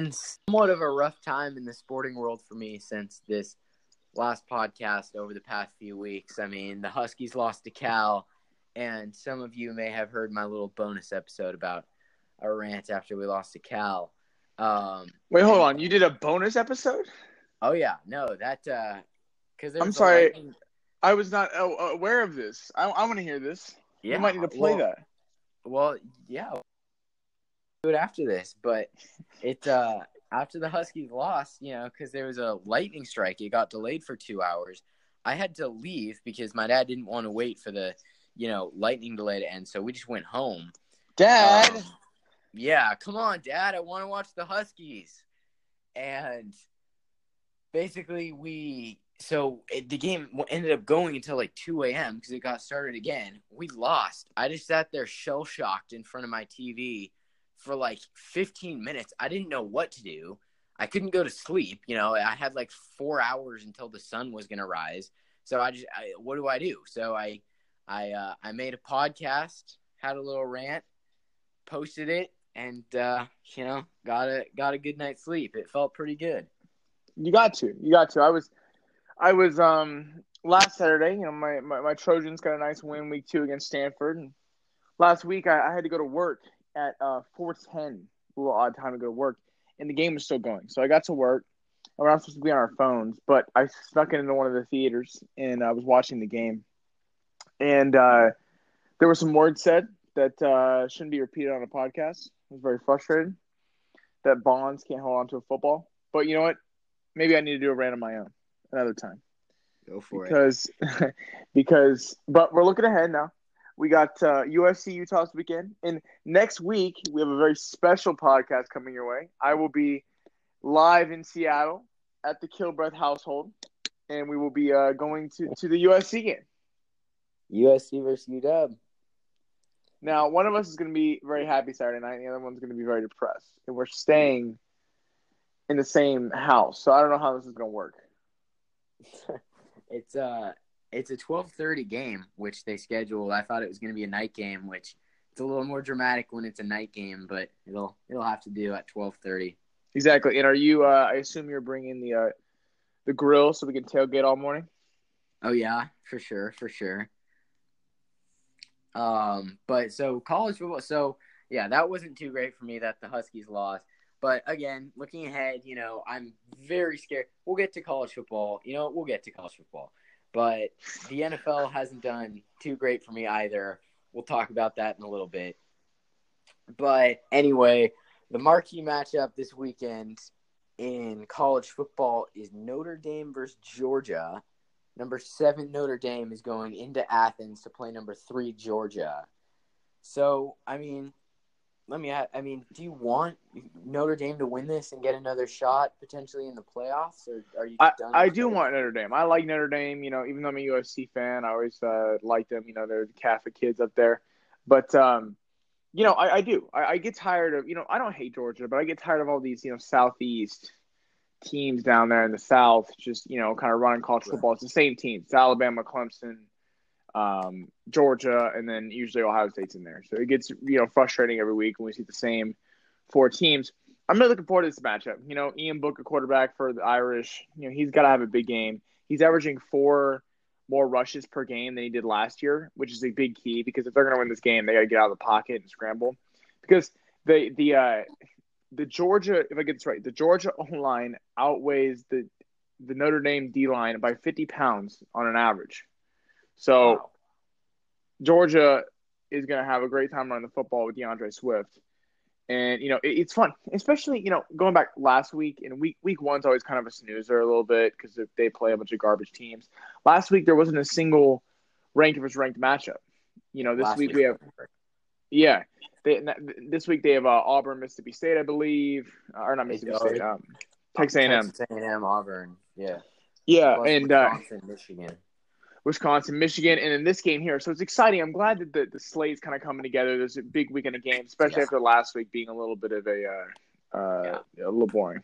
been somewhat of a rough time in the sporting world for me since this last podcast over the past few weeks. I mean, the Huskies lost to Cal, and some of you may have heard my little bonus episode about a rant after we lost to Cal. Um, Wait, hold on. You did a bonus episode? oh yeah, no, that because I'm sorry. I was not uh, aware of this. I, I want to hear this. Yeah, you might need to play well, that. Well, yeah, do it after this, but it uh after the Huskies lost, you know, because there was a lightning strike, it got delayed for two hours. I had to leave because my dad didn't want to wait for the, you know, lightning delay to end, so we just went home. Dad. Um, yeah, come on, Dad. I want to watch the Huskies. And basically, we so it, the game ended up going until like 2 a.m. because it got started again. We lost. I just sat there shell shocked in front of my TV for like 15 minutes. I didn't know what to do. I couldn't go to sleep. You know, I had like four hours until the sun was going to rise. So I just, I, what do I do? So I, I, uh, I made a podcast, had a little rant, posted it, and uh, you know, got a got a good night's sleep. It felt pretty good. You got to. You got to. I was, I was um last Saturday. You know, my my, my Trojans got a nice win week two against Stanford, and last week I, I had to go to work at uh four ten. A little odd time to go to work, and the game was still going. So I got to work. And we're not supposed to be on our phones, but I snuck into one of the theaters and I was watching the game. And uh, there were some words said that uh, shouldn't be repeated on a podcast. I was very frustrated that Vaughns can't hold on to a football. But you know what? Maybe I need to do a rant on my own another time. Go for because, it. because, but we're looking ahead now. We got uh, USC Utah this weekend, and next week we have a very special podcast coming your way. I will be live in Seattle at the Kilbreath household, and we will be uh, going to, to the USC game. USC versus UW. Now, one of us is going to be very happy Saturday night, and the other one's going to be very depressed. And we're staying in the same house, so I don't know how this is going to work. it's uh it's a 12:30 game which they scheduled. I thought it was going to be a night game, which it's a little more dramatic when it's a night game, but it'll it'll have to do at 12:30. Exactly. And are you uh I assume you're bringing the uh the grill so we can tailgate all morning? Oh yeah, for sure, for sure. Um, but so college football. So yeah, that wasn't too great for me that the Huskies lost. But again, looking ahead, you know, I'm very scared. We'll get to college football. You know, we'll get to college football. But the NFL hasn't done too great for me either. We'll talk about that in a little bit. But anyway, the marquee matchup this weekend in college football is Notre Dame versus Georgia. Number seven Notre Dame is going into Athens to play number three Georgia. So, I mean, let me. Add I mean, do you want Notre Dame to win this and get another shot potentially in the playoffs, or are you? I, I do want Notre Dame. I like Notre Dame. You know, even though I'm a USC fan, I always uh, like them. You know, they're the Catholic kids up there. But um, you know, I, I do. I, I get tired of. You know, I don't hate Georgia, but I get tired of all these. You know, Southeast teams down there in the South, just you know, kind of running college football. It's the same teams: it's Alabama, Clemson, um, Georgia, and then usually Ohio State's in there. So it gets you know frustrating every week when we see the same four teams. I'm really looking forward to this matchup. You know, Ian Book, a quarterback for the Irish. You know, he's got to have a big game. He's averaging four more rushes per game than he did last year, which is a big key because if they're going to win this game, they got to get out of the pocket and scramble. Because the the uh, the Georgia, if I get this right, the Georgia O line outweighs the the Notre Dame D line by 50 pounds on an average. So Wow. Georgia is going to have a great time running the football with D'Andre Swift. And, you know, it, it's fun, especially, you know, going back last week and week, week one's always kind of a snoozer a little bit because they play a bunch of garbage teams. Last week, there wasn't a single ranked versus ranked matchup. You know, this Last week we have, yeah, they, this week they have uh, Auburn, Mississippi State, I believe, uh, or not Mississippi State, um, Texas A&M. Texas A&M, Auburn. Yeah. Yeah, Plus and uh, Michigan. Wisconsin, Michigan, and in this game here. So it's exciting. I'm glad that the, the slate's kind of coming together. There's a big weekend of games, especially Yeah. after last week being a little bit of a uh, uh, a little boring.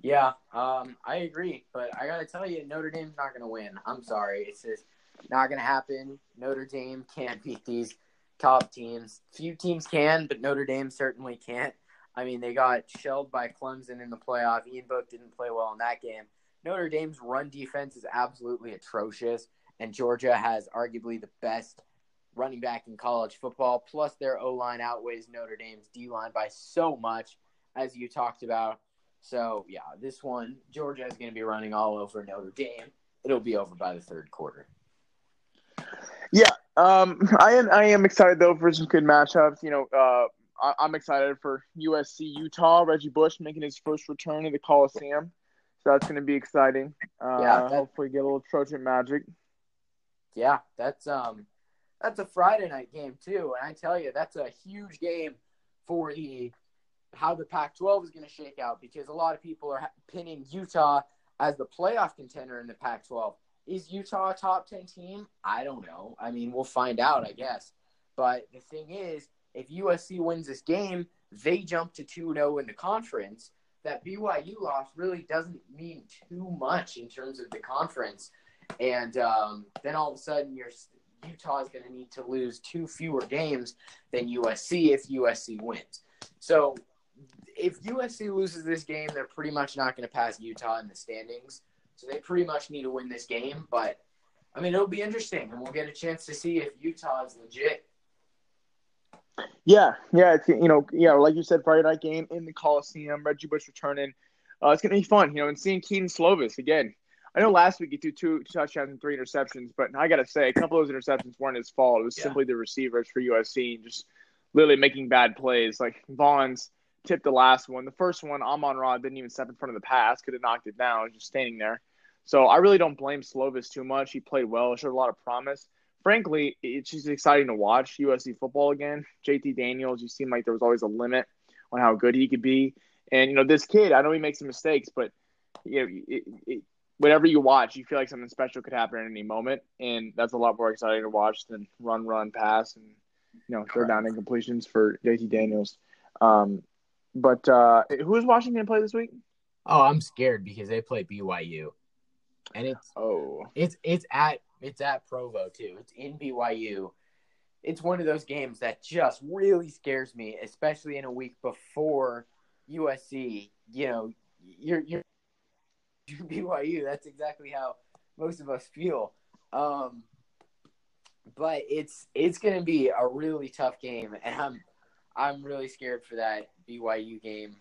Yeah, um, I agree, but I gotta tell you, Notre Dame's not gonna win. I'm sorry, it's just not gonna happen. Notre Dame can't beat these top teams. Few teams can, but Notre Dame certainly can't. I mean, they got shelled by Clemson in the playoff. Ian Book didn't play well in that game. Notre Dame's run defense is absolutely atrocious, and Georgia has arguably the best running back in college football. Plus, their O line outweighs Notre Dame's D line by so much, as you talked about. So, yeah, this one, Georgia is going to be running all over Notre Dame. It'll be over by the third quarter. Yeah, um, I am. I am excited though for some good matchups. You know, uh, I, am excited for USC Utah. Reggie Bush making his first return to the Coliseum, so that's going to be exciting. Uh, yeah, that, hopefully get a little Trojan magic. Yeah, that's um, that's a Friday night game too, and I tell you, that's a huge game for the how the Pac-12 is going to shake out because a lot of people are pinning Utah as the playoff contender in the Pac-12. Is Utah a top 10 team? I don't know. I mean, we'll find out, I guess. But the thing is, if USC wins this game, they jump to 2 0 in the conference. That BYU loss really doesn't mean too much in terms of the conference. And um, then all of a sudden, you're, Utah is going to need to lose two fewer games than USC if USC wins. So if USC loses this game, they're pretty much not going to pass Utah in the standings. So they pretty much need to win this game. But I mean, it'll be interesting, and we'll get a chance to see if Utah is legit. Yeah, yeah, it's you know, yeah, like you said, Friday night game in the Coliseum, Reggie Bush returning. Uh, it's gonna be fun, you know, and seeing Kedon Slovis again. I know last week he threw two touchdowns and three interceptions, but I gotta say, a couple of those interceptions weren't his fault. It was yeah. simply the receivers for USC just literally making bad plays. Like Vaughns tipped the last one. The first one, Amon-Ra didn't even step in front of the pass, could have knocked it down, just standing there. So I really don't blame Slovis too much. He played well, showed a lot of promise. Frankly, it's just exciting to watch USC football again. JT Daniels, you seem like there was always a limit on how good he could be. And, you know, this kid, I know he makes some mistakes, but, you know, it, it, whatever you watch, you feel like something special could happen at any moment. And that's a lot more exciting to watch than run, run, pass, and, you know, third down incompletions for JT Daniels. Um, but uh, who's Washington play this week? Oh, I'm scared because they play BYU, and it's oh, it's it's at it's at Provo too. It's in BYU. It's one of those games that just really scares me, especially in a week before USC. You know, you're you're BYU. That's exactly how most of us feel. Um, but it's it's going to be a really tough game, and I'm I'm really scared for that BYU game.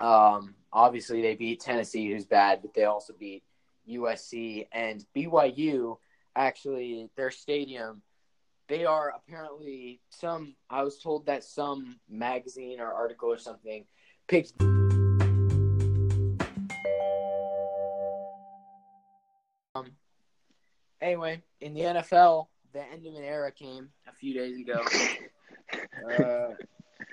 Um, obviously, they beat Tennessee, who's bad, but they also beat USC and BYU. Actually, their stadium, they are apparently some. I was told that some magazine or article or something picked. Um, anyway, in the NFL, the end of an era came a few days ago. Uh,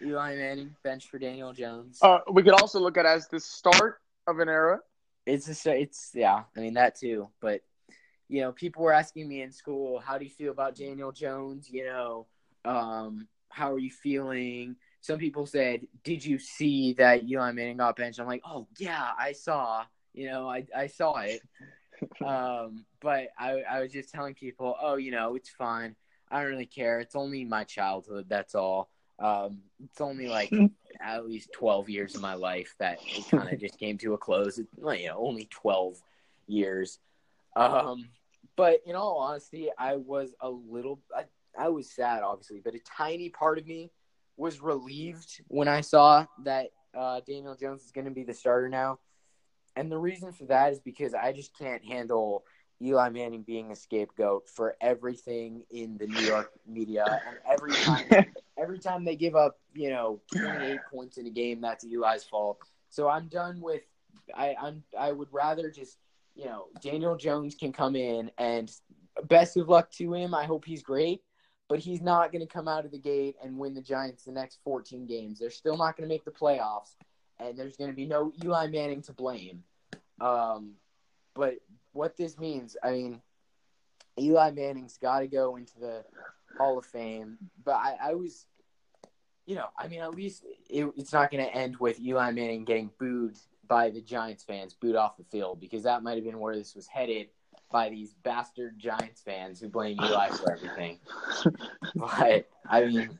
Eli Manning bench for Daniel Jones. Uh, we could also look at as the start of an era. It's a, it's yeah, I mean that too. But you know, people were asking me in school, how do you feel about Daniel Jones? You know, um, how are you feeling? Some people said, did you see that Eli Manning got benched? I'm like, oh yeah, I saw. You know, I I saw it. um, but I I was just telling people, oh, you know, it's fine. I don't really care. It's only my childhood. That's all. Um, it's only like at least 12 years of my life that it kind of just came to a close. It, you know, only 12 years. Um, but in all honesty, I was a little, I, I was sad, obviously, but a tiny part of me was relieved when I saw that uh, Daniel Jones is going to be the starter now. And the reason for that is because I just can't handle Eli Manning being a scapegoat for everything in the New York media, and every time, every time they give up, you know, 28 points in a game, that's Eli's fault. So I'm done with. I I'm I would rather just you know Daniel Jones can come in and best of luck to him. I hope he's great, but he's not going to come out of the gate and win the Giants the next 14 games. They're still not going to make the playoffs, and there's going to be no Eli Manning to blame. Um, but what this means, I mean, Eli Manning's got to go into the Hall of Fame. But I, I was, you know, I mean, at least it, it's not going to end with Eli Manning getting booed by the Giants fans, booed off the field, because that might have been where this was headed by these bastard Giants fans who blame Eli for everything. but I mean,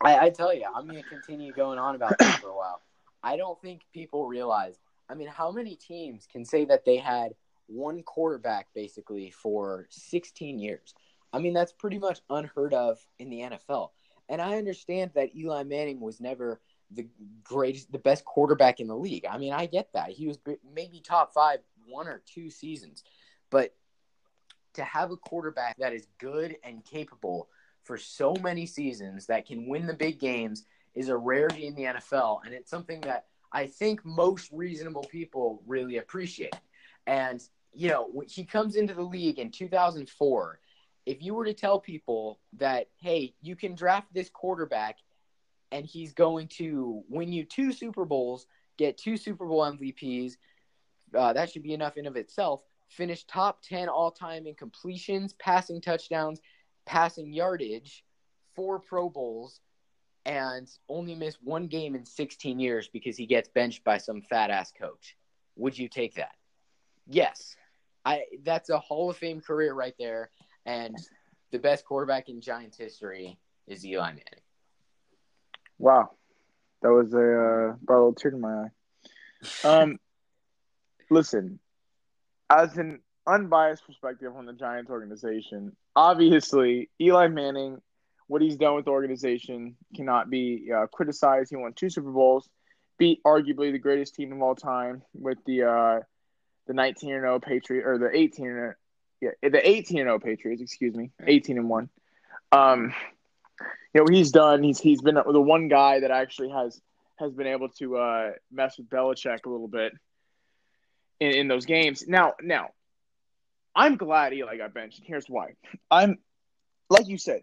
I, I tell you, I'm going to continue going on about this for a while. I don't think people realize. I mean, how many teams can say that they had one quarterback basically for 16 years? I mean, that's pretty much unheard of in the NFL. And I understand that Eli Manning was never the greatest, the best quarterback in the league. I mean, I get that. He was maybe top five one or two seasons. But to have a quarterback that is good and capable for so many seasons that can win the big games is a rarity in the NFL. And it's something that I think most reasonable people really appreciate. And, you know, he comes into the league in 2004, if you were to tell people that, hey, you can draft this quarterback and he's going to win you two Super Bowls, get two Super Bowl MVPs, uh, that should be enough in of itself. Finish top 10 all time in completions, passing touchdowns, passing yardage, four Pro Bowls, and only miss one game in 16 years because he gets benched by some fat ass coach. Would you take that? Yes. I that's a Hall of Fame career right there and the best quarterback in Giants history is Eli Manning. Wow. That was a uh, brought a little tear to my eye. Um listen, as an unbiased perspective on the Giants organization, obviously Eli Manning, what he's done with the organization cannot be uh, criticized. He won two Super Bowls, beat arguably the greatest team of all time with the uh, the 19 and 0 Patriot or the 18 and yeah the 18 and 0 Patriots, excuse me, 18 and one. Um, you know he's done. He's he's been the one guy that actually has has been able to uh, mess with Belichick a little bit in, in those games. Now, now, I'm glad Eli got benched. Here's why. I'm, like you said,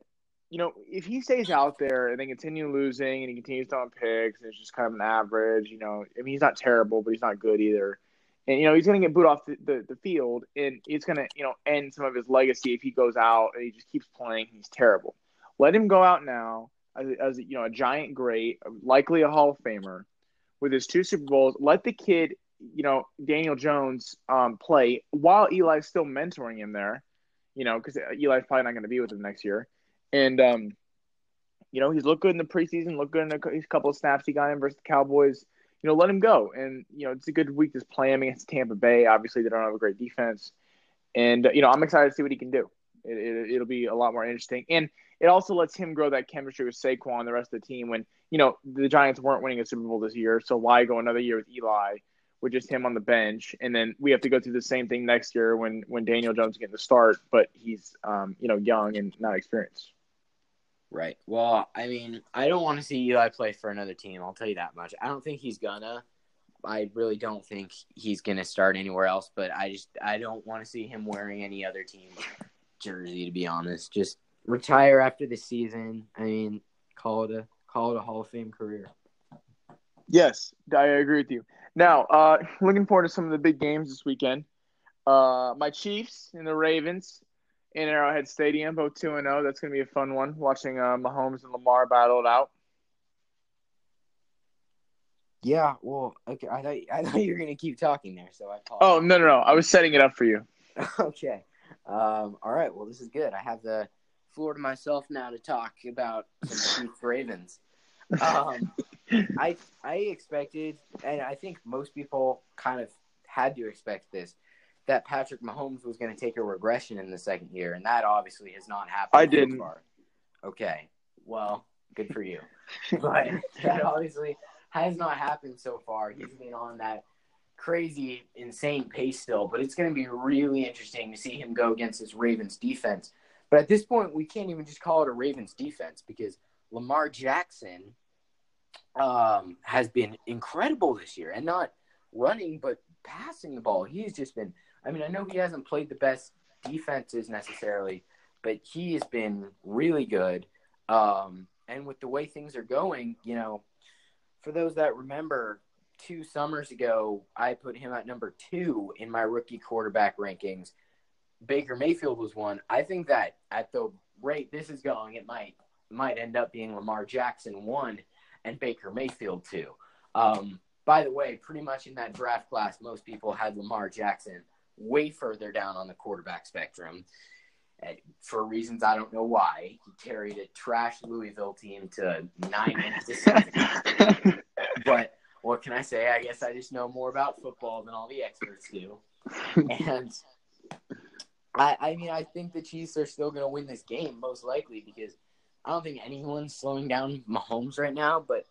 you know, if he stays out there and they continue losing and he continues throwing picks and it's just kind of an average, you know, I mean, he's not terrible, but he's not good either. And, you know, he's going to get booed off the, the, the field and it's going to, you know, end some of his legacy if he goes out and he just keeps playing. He's terrible. Let him go out now as, as you know, a giant great, likely a Hall of Famer with his two Super Bowls. Let the kid you know Daniel Jones um, play while Eli's still mentoring him there, you know, because Eli's probably not going to be with him next year, and um, you know he's looked good in the preseason, looked good in a couple of snaps he got in versus the Cowboys. You know, let him go, and you know it's a good week to play him against Tampa Bay. Obviously, they don't have a great defense, and you know I'm excited to see what he can do. It, it, it'll be a lot more interesting, and it also lets him grow that chemistry with Saquon and the rest of the team. When you know the Giants weren't winning a Super Bowl this year, so why go another year with Eli? with just him on the bench, and then we have to go through the same thing next year when when Daniel Jones getting the start, but he's um, you know young and not experienced. Right. Well, I mean, I don't want to see Eli play for another team. I'll tell you that much. I don't think he's gonna. I really don't think he's gonna start anywhere else. But I just I don't want to see him wearing any other team jersey. To be honest, just retire after the season. I mean, call it a call it a Hall of Fame career. Yes, I agree with you. Now, uh, looking forward to some of the big games this weekend. Uh, my Chiefs and the Ravens in Arrowhead Stadium, both two and zero. Oh. That's going to be a fun one. Watching uh, Mahomes and Lamar battle it out. Yeah, well, okay. I thought I thought you were going to keep talking there, so I. Oh no no no! I was setting it up for you. okay. Um, all right. Well, this is good. I have the floor to myself now to talk about some Chiefs Ravens. Um, I I expected, and I think most people kind of had to expect this, that Patrick Mahomes was going to take a regression in the second year, and that obviously has not happened. I didn't. Far. Okay, well, good for you, but that obviously has not happened so far. He's been on that crazy, insane pace still, but it's going to be really interesting to see him go against this Ravens defense. But at this point, we can't even just call it a Ravens defense because Lamar Jackson um, has been incredible this year, and not running but passing the ball. He's just been. I mean, I know he hasn't played the best defenses necessarily, but he has been really good. Um, and with the way things are going, you know, for those that remember, two summers ago, I put him at number two in my rookie quarterback rankings. Baker Mayfield was one. I think that at the rate this is going, it might might end up being Lamar Jackson one and Baker Mayfield two. Um, by the way, pretty much in that draft class, most people had Lamar Jackson way further down on the quarterback spectrum. Eh, for reasons I don't know why, he carried a trash Louisville team to nine wins this season. but what can I say? I guess I just know more about football than all the experts do. and I, I mean, I think the Chiefs are still going to win this game, most likely, because I don't think anyone's slowing down Mahomes right now. But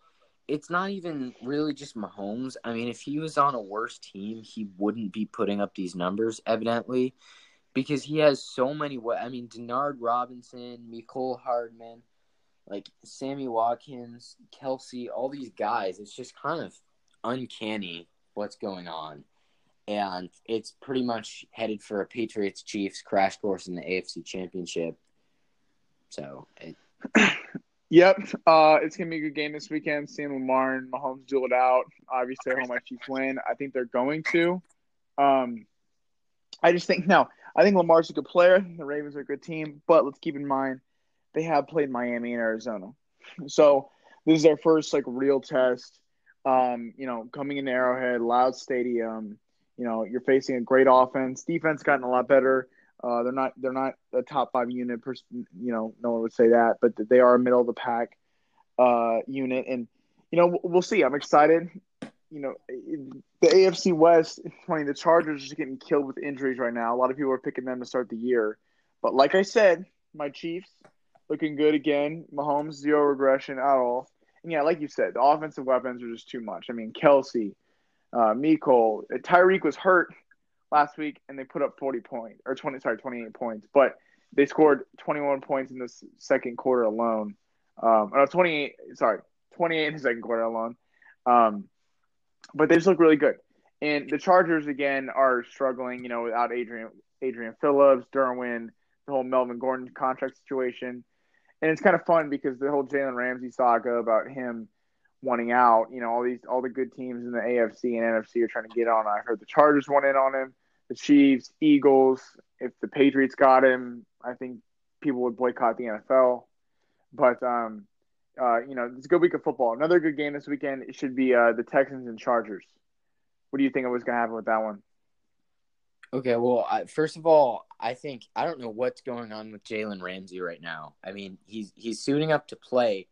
it's not even really just Mahomes. I mean, if he was on a worse team, he wouldn't be putting up these numbers, evidently because he has so many. I mean, Demarcus Robinson, Mecole Hardman, like Sammy Watkins, Kelce, all these guys. It's just kind of uncanny what's going on, and it's pretty much headed for a Patriots Chiefs crash course in the AFC Championship. So. It... Yep, uh, it's gonna be a good game this weekend. Seeing Lamar and Mahomes duel it out. Obviously, I hope my Chiefs win. I think they're going to. Um, I just think now I think Lamar's a good player. The Ravens are a good team, but let's keep in mind they have played Miami and Arizona. So this is their first like real test. Um, you know, coming in Arrowhead, loud stadium. You know, you're facing a great offense. Defense gotten a lot better. Uh, they're not they're not a top five unit. Per, you know, no one would say that, but they are a middle of the pack uh, unit, and you know we'll see. I'm excited you know, the AFC West, funny, the Chargers are just getting killed with injuries right now. A lot of people are picking them to start the year. But like I said, my Chiefs looking good again. Mahomes, zero regression at all. And yeah, like you said, the offensive weapons are just too much. I mean, Kelce, uh, Mecole, Tyreek was hurt last week, and they put up 40 points, or 20, sorry, 28 points. But they scored 21 points in the second quarter alone. Um, or 28, sorry, 28 in the second quarter alone. Um, but they just look really good. And the Chargers again are struggling, you know, without Adrian Adrian Phillips, Derwin, the whole Melvin Gordon contract situation. And it's kind of fun because the whole Jalen Ramsey saga about him wanting out, you know, all these all the good teams in the AFC and NFC are trying to get on. I heard the Chargers want in on him, the Chiefs, Eagles. If the Patriots got him, I think people would boycott the NFL. But um, uh, you know, it's a good week of football. Another good game this weekend it should be uh, the Texans and Chargers. What do you think was going to happen with that one? Okay, well, I, first of all, I think I don't know what's going on with Jalen Ramsey right now. I mean, he's he's suiting up to play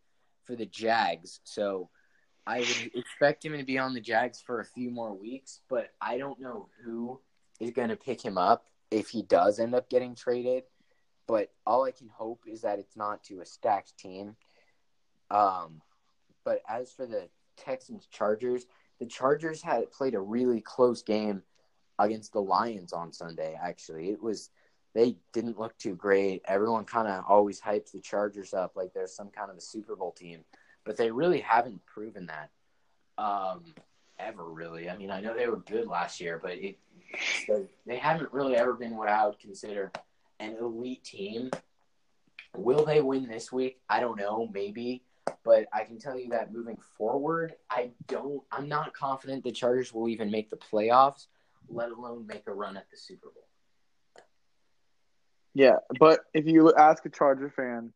for the Jags, so I would expect him to be on the Jags for a few more weeks. But I don't know who is going to pick him up if he does end up getting traded. But all I can hope is that it's not to a stacked team um, but as for the Texans Chargers, the Chargers had played a really close game against the Lions on Sunday. Actually, it was they didn't look too great. Everyone kind of always hypes the Chargers up like they're some kind of a Super Bowl team, but they really haven't proven that um, ever. Really, I mean, I know they were good last year, but it they haven't really ever been what I would consider an elite team. Will they win this week? I don't know. Maybe but I can tell you that moving forward, I don't. I'm not confident the Chargers will even make the playoffs, let alone make a run at the Super Bowl. Yeah, but if you ask a Charger fan,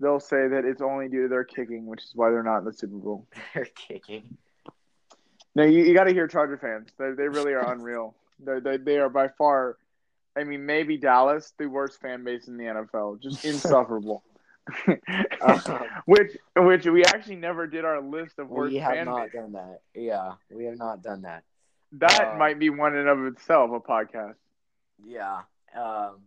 they'll say that it's only due to their kicking, which is why they're not in the Super Bowl. They're kicking. No, you, you got to hear Charger fans. They they really are unreal. They they they are by far. I mean, maybe Dallas, the worst fan base in the NFL, just insufferable. uh, which which we actually never did our list of worst. We have not done that. Yeah, we have not done that. That uh, might be one in of itself a podcast. Yeah. Um,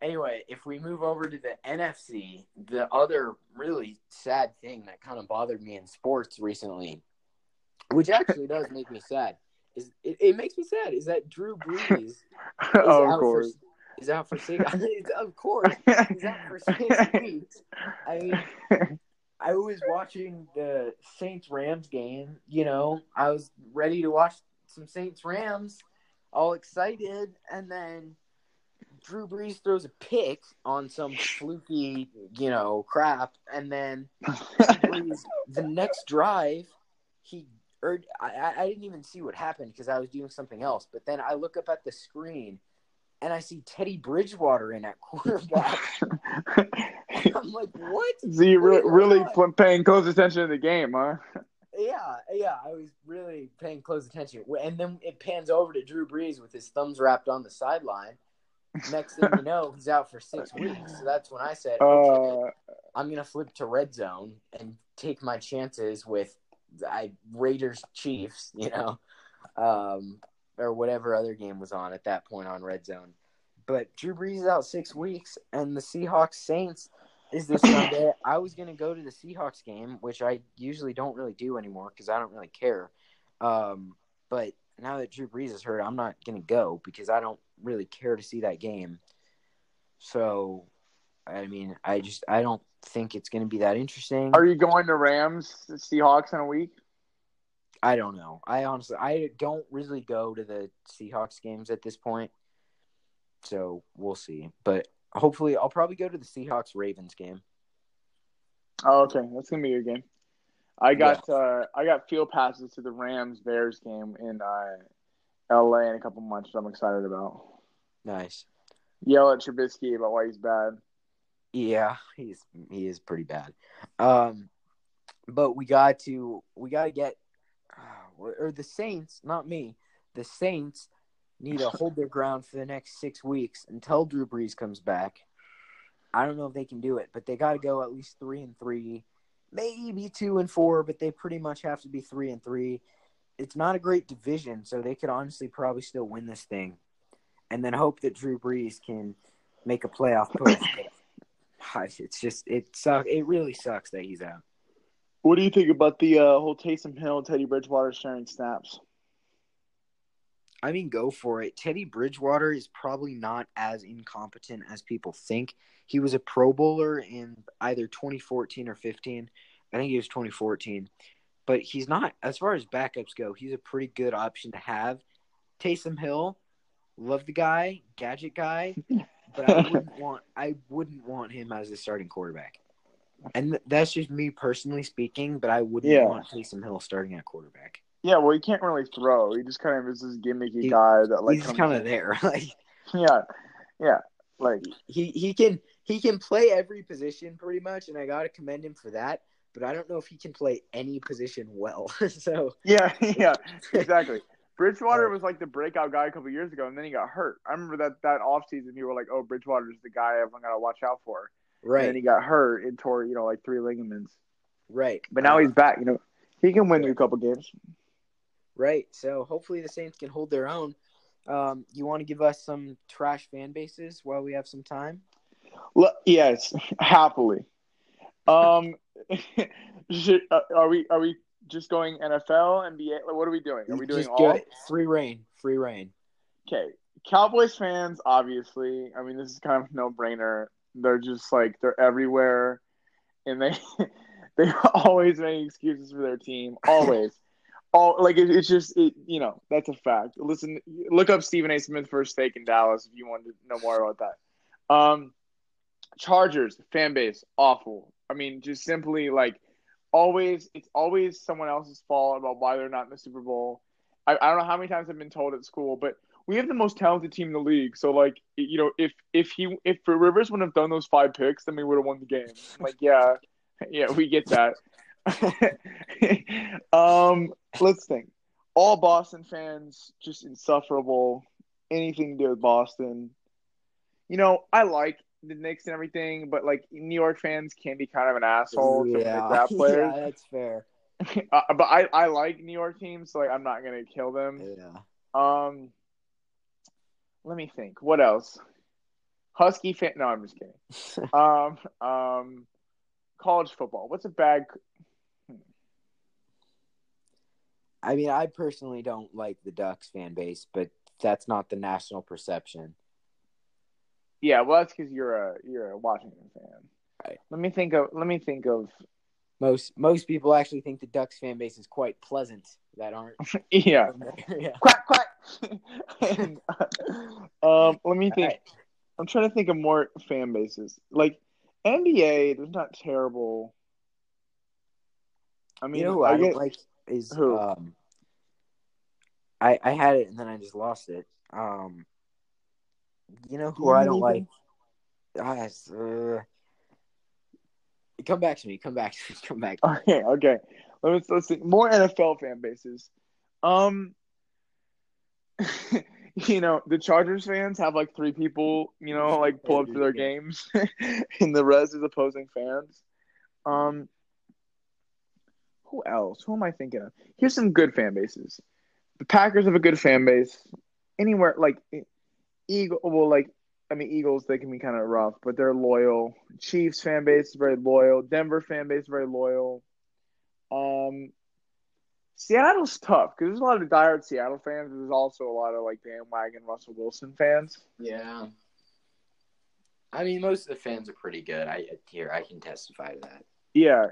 anyway, if we move over to the NFC, the other really sad thing that kind of bothered me in sports recently, which actually does make me sad, is it, it makes me sad is that Drew Brees is oh, of course. For, He's out for six. of course, he's out for six weeks. I mean, I was watching the Saints Rams game. You know, I was ready to watch some Saints Rams, all excited, and then Drew Brees throws a pick on some fluky, you know, crap, and then Brees, the next drive, he or I, I didn't even see what happened because I was doing something else. But then I look up at the screen and I see Teddy Bridgewater in at quarterback. I'm like, what? So you re- really paying close attention to the game, huh? Yeah, yeah, I was really paying close attention. And then it pans over to Drew Brees with his thumbs wrapped on the sideline. next thing you know, he's out for six weeks. So that's when I said, okay, Uh, I'm gonna flip to red zone and take my chances with I Raiders Chiefs, you know, um, or whatever other game was on at that point on red zone. But Drew Brees is out six weeks, and the Seahawks Saints is this Sunday. I was gonna go to the Seahawks game, which I usually don't really do anymore because I don't really care. Um, but now that Drew Brees is hurt, I'm not gonna go because I don't really care to see that game. So, I mean, I just I don't think it's gonna be that interesting. are you going to Rams, Seahawks in a week? I don't know. I honestly I don't really go to the Seahawks games at this point. So we'll see. But hopefully I'll probably go to the Seahawks Ravens game. Oh, okay, that's gonna be your game. I got uh, I got field passes to the Rams Bears game in uh, L.A. in a couple months. That I'm excited about. Nice. Yell at Trubisky about why he's bad. Yeah, he's he is pretty bad. Um but we got to we got to get uh, or the Saints, not me. The Saints need to hold their ground for the next 6 weeks until Drew Brees comes back. I don't know if they can do it, but they got to go at least 3 and 3, maybe 2 and 4, but they pretty much have to be 3 and 3. It's not a great division, so they could honestly probably still win this thing. And then hope that Drew Brees can make a playoff push. It's just it sucks. It really sucks that he's out. What do you think about the uh, whole Taysom Hill, Teddy Bridgewater sharing snaps? I mean, go for it. Teddy Bridgewater is probably not as incompetent as people think. He was a Pro Bowler in either 2014 or 15. I think he was 2014. But he's not, as far as backups go, he's a pretty good option to have. Taysom Hill, love the guy, gadget guy, but I wouldn't want I wouldn't want him as the starting quarterback. And that's just me personally speaking, but I wouldn't Yeah. want Taysom Hill starting at quarterback. Yeah, well, he can't really throw. He just kind of is this gimmicky He- guy that like He's kind of there. Like Yeah, yeah, like he he can he can play every position pretty much, and I gotta commend him for that. But I don't know if he can play any position well. so yeah, yeah, exactly. Bridgewater was like the breakout guy a couple years ago, and then he got hurt. I remember that that offseason, you were like, "Oh, Bridgewater's the guy everyone got to watch out for." Right. And then he got hurt and tore, you know, like three ligaments. right. But now Uh, he's back. You know, he can win you a couple games. right. So hopefully the Saints can hold their own. Um, you want to give us some trash fan bases while we have some time? L- yes, happily. Um, should, uh, are we are we just going NFL, NBA? Like, what are we doing? Are we doing Just all? free reign? Free reign. Okay, Cowboys fans, obviously. I mean, this is kind of no brainer. They're just like they're everywhere, and they they always make excuses for their team. Always, all like it, it's just it, you know that's a fact. Listen, look up Stephen A. Smith First Take in Dallas if you want to know more about that. Um, Chargers fan base awful. I mean, just simply like always, it's always someone else's fault about why they're not in the Super Bowl. I, I don't know how many times I've been told at school, but we have the most talented team in the league. So like, you know, if if he if Rivers wouldn't have done those five picks, then we would have won the game. I'm like, yeah, yeah, we get that. um, let's think. All Boston fans just insufferable. Anything to do with Boston. You know, I like the Knicks and everything, but like New York fans can be kind of an asshole to yeah, grab players. yeah, that's fair. uh, but I, I like New York teams, so like I'm not gonna kill them. Yeah. Um, let me think. What else? Husky fan? No, I'm just kidding. um, um, college football. What's a bad? I mean, I personally don't like the Ducks fan base, but that's not the national perception. Yeah, well, that's because you're a you're a Washington fan. Right. Let me think of. Let me think of. Most most people actually think the Ducks fan base is quite pleasant that aren't Yeah. yeah. Quack quack. And, um, let me think. Alright. I'm trying to think of more fan bases. Like NBA, there's not terrible. I mean, you know I, I, get don't like is Who? um I I had it and then I just lost it. Um you know who I don't like? Ah, uh, come back to me. Come back to me. Come back. To me. Okay, okay. Let me let's see. More NFL fan bases. Um, you know, the Chargers fans have like three people, you know, like pull up to their games, and the rest is opposing fans. Um, who else? Who am I thinking of? Here's some good fan bases. The Packers have a good fan base. Anywhere like Eagle, well, like I mean, Eagles they can be kind of rough, but they're loyal. Chiefs fan base is very loyal. Denver fan base is very loyal. Um, Seattle's tough because there's a lot of diehard Seattle fans. There's also a lot of like bandwagon Russell Wilson fans. Yeah. I mean, most of the fans are pretty good. I here I can testify to that. Yeah.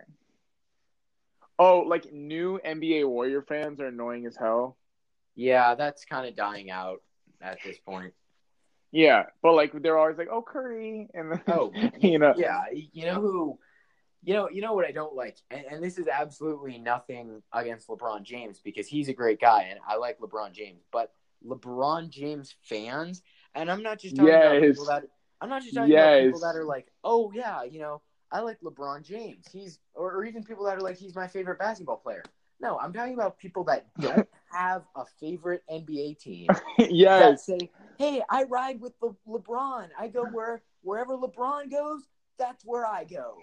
Oh, like new NBA Warrior fans are annoying as hell. Yeah, that's kind of dying out at this point. Yeah, but like they're always like, "Oh, Curry," and then, Oh, you know, Yeah, you know who, you know, you know what I don't like, and, and this is absolutely nothing against LeBron James because he's a great guy and I like LeBron James, but LeBron James fans, and I'm not just talking about people that I'm not just talking about people that are like, oh yeah, you know, I like LeBron James, he's, or, or even people that are like, he's my favorite basketball player. No, I'm talking about people that don't have a favorite NBA team that yes, say, "Hey, I ride with Le- LeBron. I go where wherever LeBron goes, that's where I go."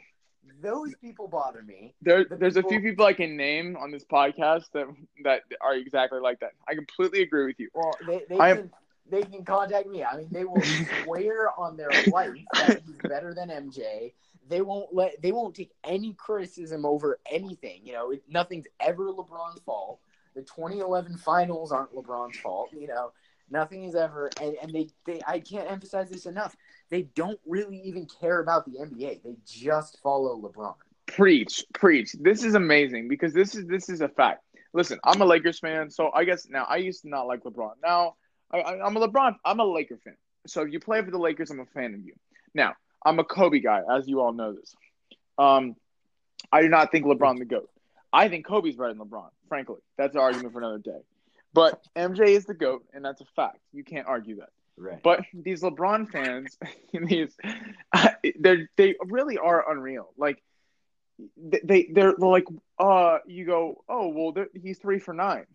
Those people bother me. there, the there's a few people- people I can name on this podcast that that are exactly like that. I completely agree with you. Well, they they I- can they can contact me. I mean, they will swear on their life that he's better than MJ. They won't let they won't take any criticism over anything. You know, it, nothing's ever LeBron's fault. The 2011 finals aren't LeBron's fault. You know, nothing is ever. And, and they, they I can't emphasize this enough. They don't really even care about the NBA. They just follow LeBron. Preach, preach. This is amazing because this is this is a fact. Listen, I'm a Lakers fan, so I guess now I used to not like LeBron. Now I, I'm a LeBron. I'm a Laker fan. So if you play for the Lakers, I'm a fan of you. Now I'm a Kobe guy, as you all know this. Um, I do not think LeBron the goat. I think Kobe's better than LeBron. Frankly, that's an argument for another day. But MJ is the goat, and that's a fact. You can't argue that. Right. But these LeBron fans, these they they really are unreal. Like they they- they're, they're like, uh, you go, oh well, he's three for nine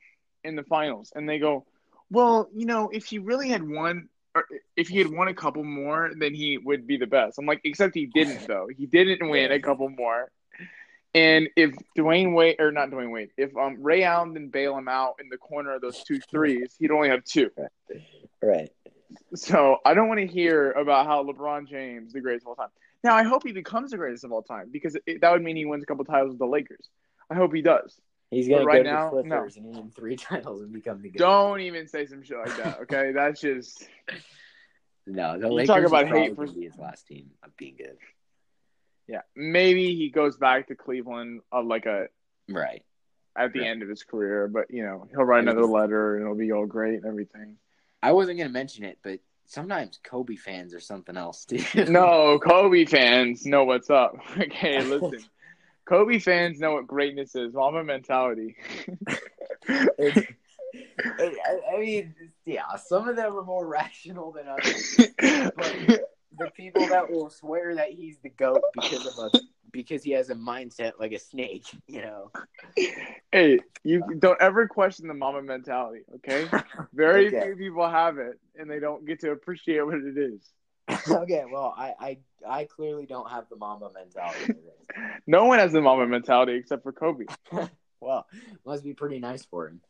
in the finals, and they go, well, you know, if he really had won, or if he had won a couple more, then he would be the best. I'm like, except he didn't though. He didn't win a couple more. And if Dwyane Wade or not Dwyane Wade, if um Ray Allen didn't bail him out in the corner of those two threes, he'd only have two. right. So I don't want to hear about how LeBron James the greatest of all time. Now I hope he becomes the greatest of all time because it, that would mean he wins a couple titles with the Lakers. I hope he does. He's gonna right go now, to the Clippers and win three titles and become the good. Don't even say some shit like that. Okay, that's just No, the You Lakers talk about probably hate for- his last team of being good. Yeah. Maybe he goes back to Cleveland uh, like a Right. at the Right. end of his career, but you know he'll write another letter and it'll be all great and everything. I wasn't gonna mention it, but sometimes Kobe fans are something else too. No, Kobe fans know what's up. Okay, listen. Kobe fans know what greatness is. Mamba mentality. I, I mean, yeah, some of them are more rational than others. The people that will swear that he's the goat because of a because he has a mindset like a snake, you know. hey, you don't ever question the Mamba mentality, okay? Very Okay. few people have it, and they don't get to appreciate what it is. okay, well, I, I I clearly don't have the Mamba mentality. No one has the Mamba mentality except for Kobe. well, must be pretty nice for him.